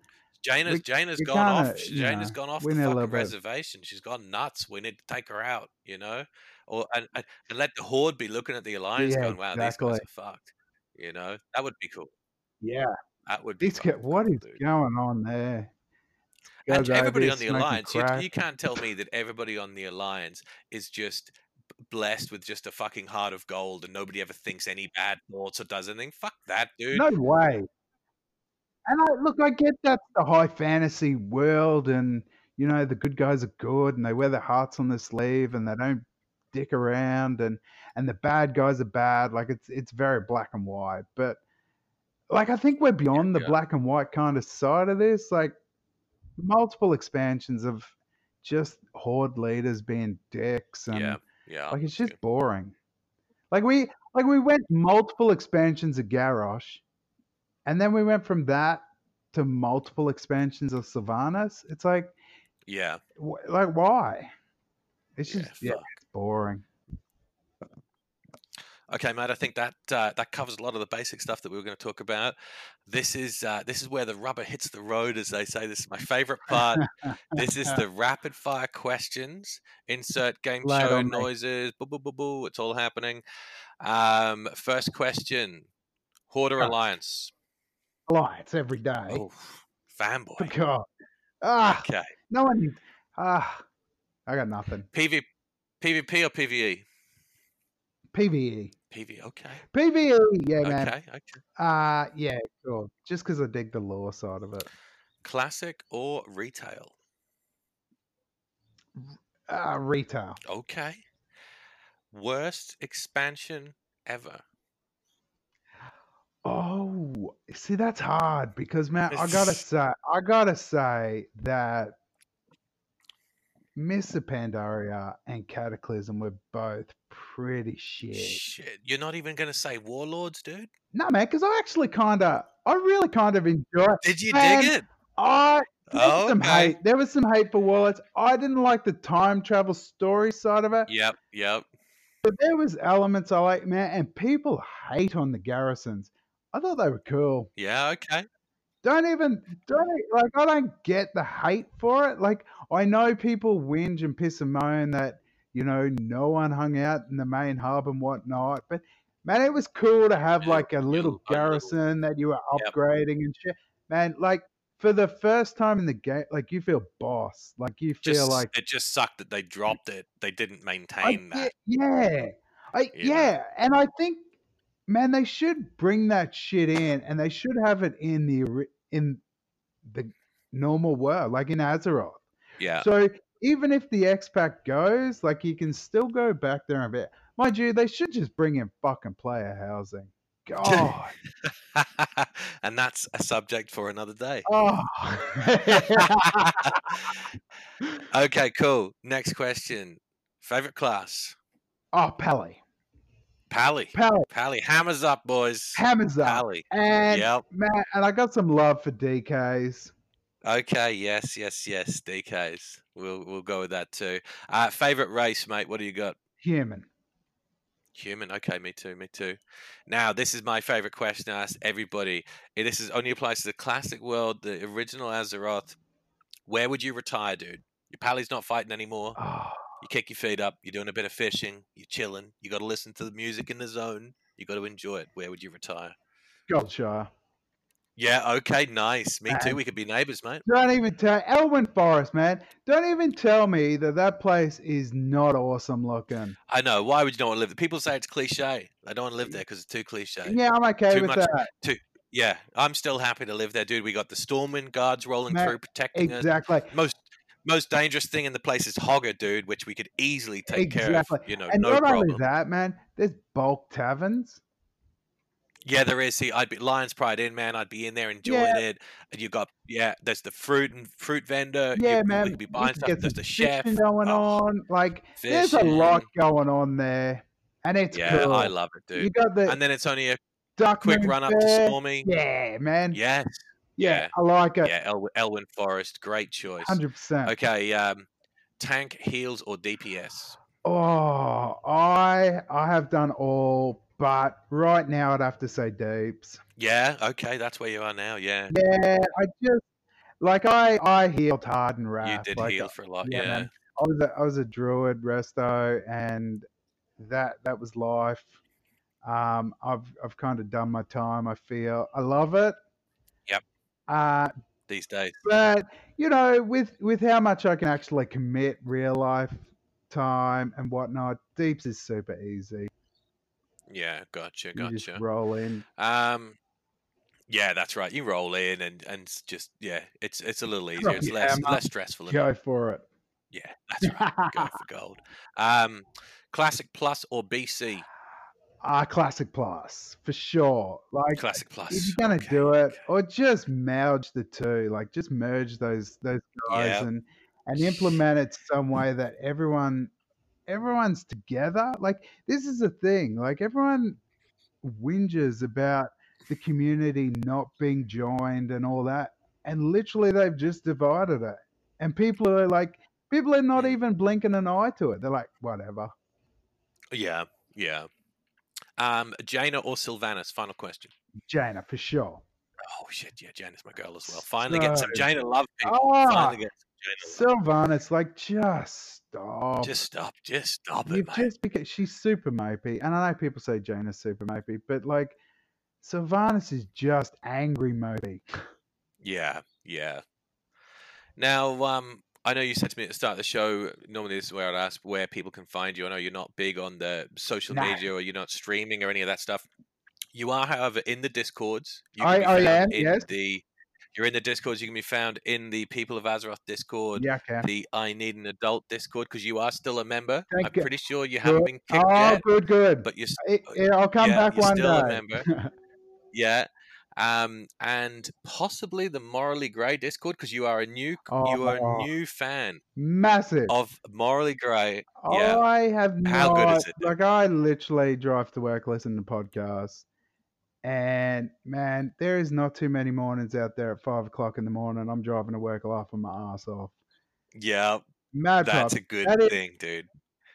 Jaina's we- Jaina's gone off. Jaina's gone off the fucking reservation. She's gone nuts. We need to take her out. You know, or and, and, and let the horde be looking at the alliance, Yeah, going, "Wow, exactly. these guys are fucked." You know, that would be cool. Yeah, That would be. these fucking get what cool, is dude. going on there? And everybody on the alliance, you, you can't tell me that everybody on the alliance is just blessed with just a fucking heart of gold and nobody ever thinks any bad thoughts or does anything. Fuck that, dude. No way. And I look, I get that's the high fantasy world, and you know the good guys are good, and they wear their hearts on their sleeve, and they don't dick around, and and the bad guys are bad. Like it's it's very black and white. But like I think we're beyond the yeah. black and white kind of side of this. Like multiple expansions of just horde leaders being dicks, and yeah, yeah. like it's yeah. just boring. Like we like we went multiple expansions of Garrosh, and then we went from that to multiple expansions of Sylvanas. It's like Yeah, wh- like why? It's just yeah, fuck. it's boring. Okay, mate. I think that uh, that covers a lot of the basic stuff that we were going to talk about. This is uh, this is where the rubber hits the road, as they say. This is my favorite part. this is the rapid fire questions. Insert game it show noises. Boo boo boo boo. It's all happening. Um, first question: Horde or Ah. Alliance? Alliance every day. Oh, fanboy. God. Ah, Okay. no one. Ah, I got nothing. PV, PvP or PVE? PVE. PV. Okay. PVE. Yeah, man. Okay. Okay. Uh yeah, sure. Just because I dig the lore side of it. Classic or retail? Uh, retail. Okay. Worst expansion ever. Oh, see, that's hard because man, I gotta say, I gotta say that Mists of Pandaria and Cataclysm were both pretty shit. Shit. You're not even going to say Warlords, dude? No, man, because I actually kind of, I really kind of enjoyed It. Did you Man, dig it? I there was Oh, some okay. hate. There was some hate for Warlords. I didn't like the time travel story side of it, Yep. Yep. but there was elements I like, man. And people hate on the garrisons. I thought they were cool. Yeah. Okay. Don't even don't like I don't get the hate for it. Like I know people whinge and piss and moan that you know no one hung out in the main hub and whatnot, but man, it was cool to have Yeah, like a little garrison that you were upgrading and shit. Man, like for the first time in the game, like you feel boss, like you feel Just, like it just sucked that they dropped it. They didn't I maintain that. yeah, I know? yeah, and I think man, they should bring that shit in, and they should have it in the in the normal world, like in Azeroth. Yeah. So even if the expat goes, like you can still go back there and be. Mind you, they should just bring in fucking player housing. God. and that's a subject for another day. oh. okay, cool. Next question. Favorite class? oh, Pally. Pally. Pally. Pally. Hammers up, boys. Hammers up. Pally. And Yep. man, and I got some love for DKs. Okay. Yes. Yes. Yes. DKs. We'll we'll go with that too. Uh, favorite race, mate. What do you got? Human. Human. Okay, me too. Me too. Now, this is my favorite question I ask everybody. This is only applies to the classic world, the original Azeroth. Where would you retire, dude? Your pally's not fighting anymore. Oh, You kick your feet up. You're doing a bit of fishing. You're chilling. You got to listen to the music in the zone. You got to enjoy it. Where would you retire? Goldshire. Yeah. Okay. Nice. Me too. We could be neighbors, mate. Don't even tell Elwynn Forest, man. Don't even tell me that that place is not awesome looking. I know. Why would you not want to live there? People say it's cliche. I don't want to live there because it's too cliche. Yeah, I'm okay Too with much- that. Yeah, I'm still happy to live there, dude. We got the Stormwind guards rolling through, protecting us. Exactly. most most dangerous thing in the place is Hogger, dude, which we could easily take care Exactly. of. You know, And no not problem. only that, man, there's bulk taverns. Yeah, there is. See, I'd be Lion's Pride Inn, man. I'd be in there enjoying Yeah. it. And you got yeah, there's the fruit and fruit vendor. Yeah, you, man. We could be buying stuff. There's the chef. going Oh, on. Like there's a lot going on there, and it's Yeah, cool. I love it, dude. you got the And then it's only a quick run up to. Stormy. Yeah, man. Yes. Yeah, yeah. I like it. Yeah, Elwynn, Elwynn Forest, great choice. Hundred percent. Okay, um, tank, heals, or DPS? Oh, I I have done all, but right now I'd have to say deeps. Yeah, okay, that's where you are now. Yeah, Yeah, I just like I I healed hard and you did like, heal for a lot. yeah, Yeah. I was a, I was a druid resto, and that that was life. Um, I've I've kind of done my time. I feel I love it. Uh, these days. but you know, with with how much I can actually commit real life time and whatnot, deeps is super easy. Yeah, gotcha, gotcha. roll in. Um, yeah, that's right. You roll in and and just yeah, it's it's a little easier. It's less less stressful. Go for it. Yeah, that's right. Go for gold. Um, classic plus or BC? Ah, classic plus for sure. Like Classic plus. if you're gonna okay, do it, okay. or just merge the two, like just merge those those guys Yeah. and and implement it some way that everyone everyone's together. Like this is the thing. Like everyone whinges about the community not being joined and all that, and literally they've just divided it. And people are like, people are not Mm. even blinking an eye to it. They're like, whatever. Yeah, yeah. Um, Jaina or Sylvanas? Final question. Jaina for sure. Oh shit, yeah, Jaina's my girl as well. Finally get some So Jaina love people. Ah, Finally get some Jaina love. Sylvanas, like, just stop. Just stop, just stop it, mate. just because she's super mopey, and I know people say Jaina's super mopey, but like, Sylvanas is just angry mopey. Yeah, yeah. Now, um, I know you said to me at the start of the show. Normally, this is where I'd ask where people can find you. I know you're not big on the social No. media, or you're not streaming or any of that stuff. You are, however, in the discords. You I, I am, yes. The, you're in the discords. You can be found in the People of Azeroth Discord, Yeah, okay. the I Need an Adult Discord, because you are still a member. Thank I'm you. pretty sure you haven't been kicked Oh, yet, good, good. but you're It- I'll come yeah, back one still a day. member. Yeah. Um, and possibly the Morally Grey Discord because you are a new you are Oh. a new fan Massive. of Morally Grey. Yeah. I have How good is it. Like, I literally drive to work, listen to podcasts, and man, there is not too many mornings out there at five o'clock in the morning. I'm driving to work laughing my ass off. Yeah, Mad that's pub. a good That is- thing, dude.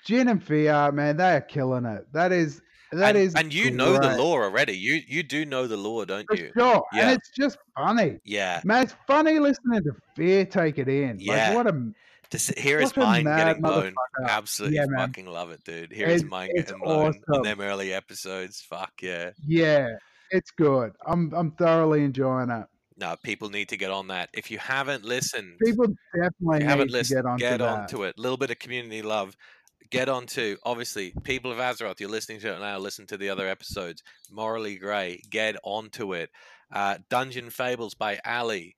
Gin and Fiat, man, they are killing it. That is that and, is and you know the lore already. You you do know the lore, don't for you? sure, Yeah. and it's just funny. Yeah. Man, it's funny listening to Fear take it in. Yeah. Like, what a To sit, hear his mind getting blown. Absolutely Yeah, fucking love it, dude. Hear his mind getting blown on them early episodes. Fuck yeah. Yeah, it's good. I'm I'm thoroughly enjoying it. No, people need to get on that. If you haven't listened, People definitely If you need haven't to listened, get onto get onto it. A little bit of community love. Get on to obviously people of Azeroth. You're listening to it now. Listen to the other episodes. Morally Grey. Get onto it. Uh, Dungeon Fables by Ali.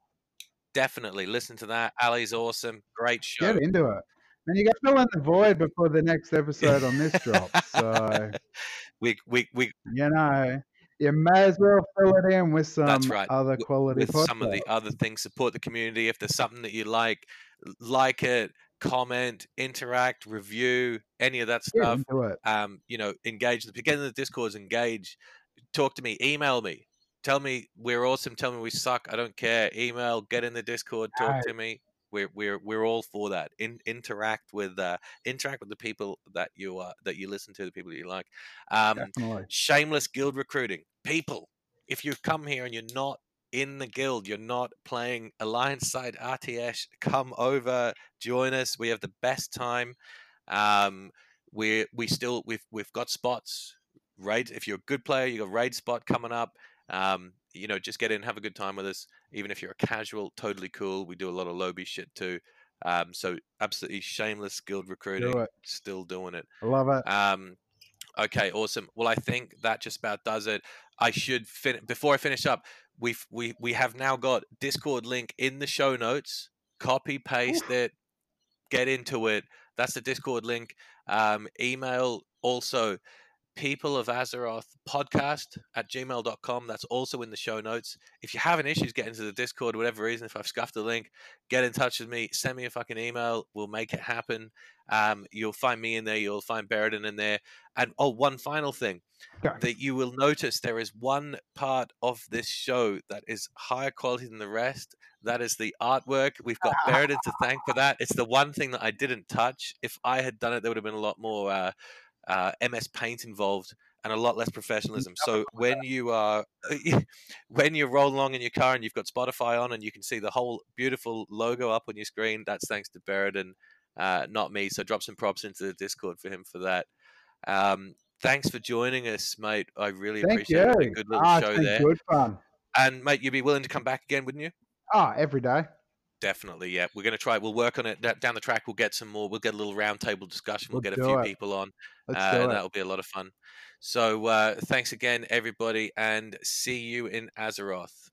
Definitely listen to that. Ali's awesome. Great show. Get into it. And you got to fill in the void before the next episode on this drops. So we we we you know, you may as well fill it in with some That's right. other quality with some of the other things. Support the community. If there's something that you like, like it, comment, interact, review, any of that stuff. um, you know, engage. the Get in the discords, engage, talk to me, email me, tell me we're awesome, tell me we suck. I don't care. Email, get in the Discord, talk Right. to me. We're we're we're all for that. In, interact with uh, interact with the people that you are that you listen to, the people that you like. Um, Definitely. shameless guild recruiting. People, if you've come here and you're not in the guild, you're not playing Alliance side RTS, come over, join us. We have the best time. Um, we we still we've we've got spots. Raid if you're a good player, you got a raid spot coming up. Um, you know, just get in, have a good time with us. Even if you're a casual, totally cool. We do a lot of lobby shit too. Um, so absolutely shameless guild recruiting. it. Still doing it. I love it. Um, okay, awesome. Well, I think that just about does it. I should fin- before I finish up. We've we we have now got Discord link in the show notes. Copy paste it. Get into it. That's the Discord link. Um, email also people of Azeroth podcast at gmail.com. That's also in the show notes. If you're having issues getting to the Discord, whatever reason, if I've scuffed the link, get in touch with me. Send me a fucking email. We'll make it happen. Um, you'll find me in there. You'll find Beredin in there. And oh, one final thing Go. that you will notice there is one part of this show that is higher quality than the rest. That is the artwork. We've got Beredin to thank for that. It's the one thing that I didn't touch. If I had done it, there would have been a lot more uh, uh, MS Paint involved and a lot less professionalism. So when you are when you roll along in your car and you've got Spotify on and you can see the whole beautiful logo up on your screen, that's thanks to Beredin, uh, not me. So drop some props into the Discord for him for that. Um, thanks for joining us, mate. I really Thank appreciate it. you. A good little Ah, show there. good fun. And mate, you'd be willing to come back again, wouldn't you? Ah, every day. Definitely, yeah. We're going to try. We'll work on it down the track. We'll get some more. We'll get a little roundtable discussion. We'll Let's get a few it. people on, uh, and that'll be a lot of fun. So, uh, thanks again, everybody, and see you in Azeroth.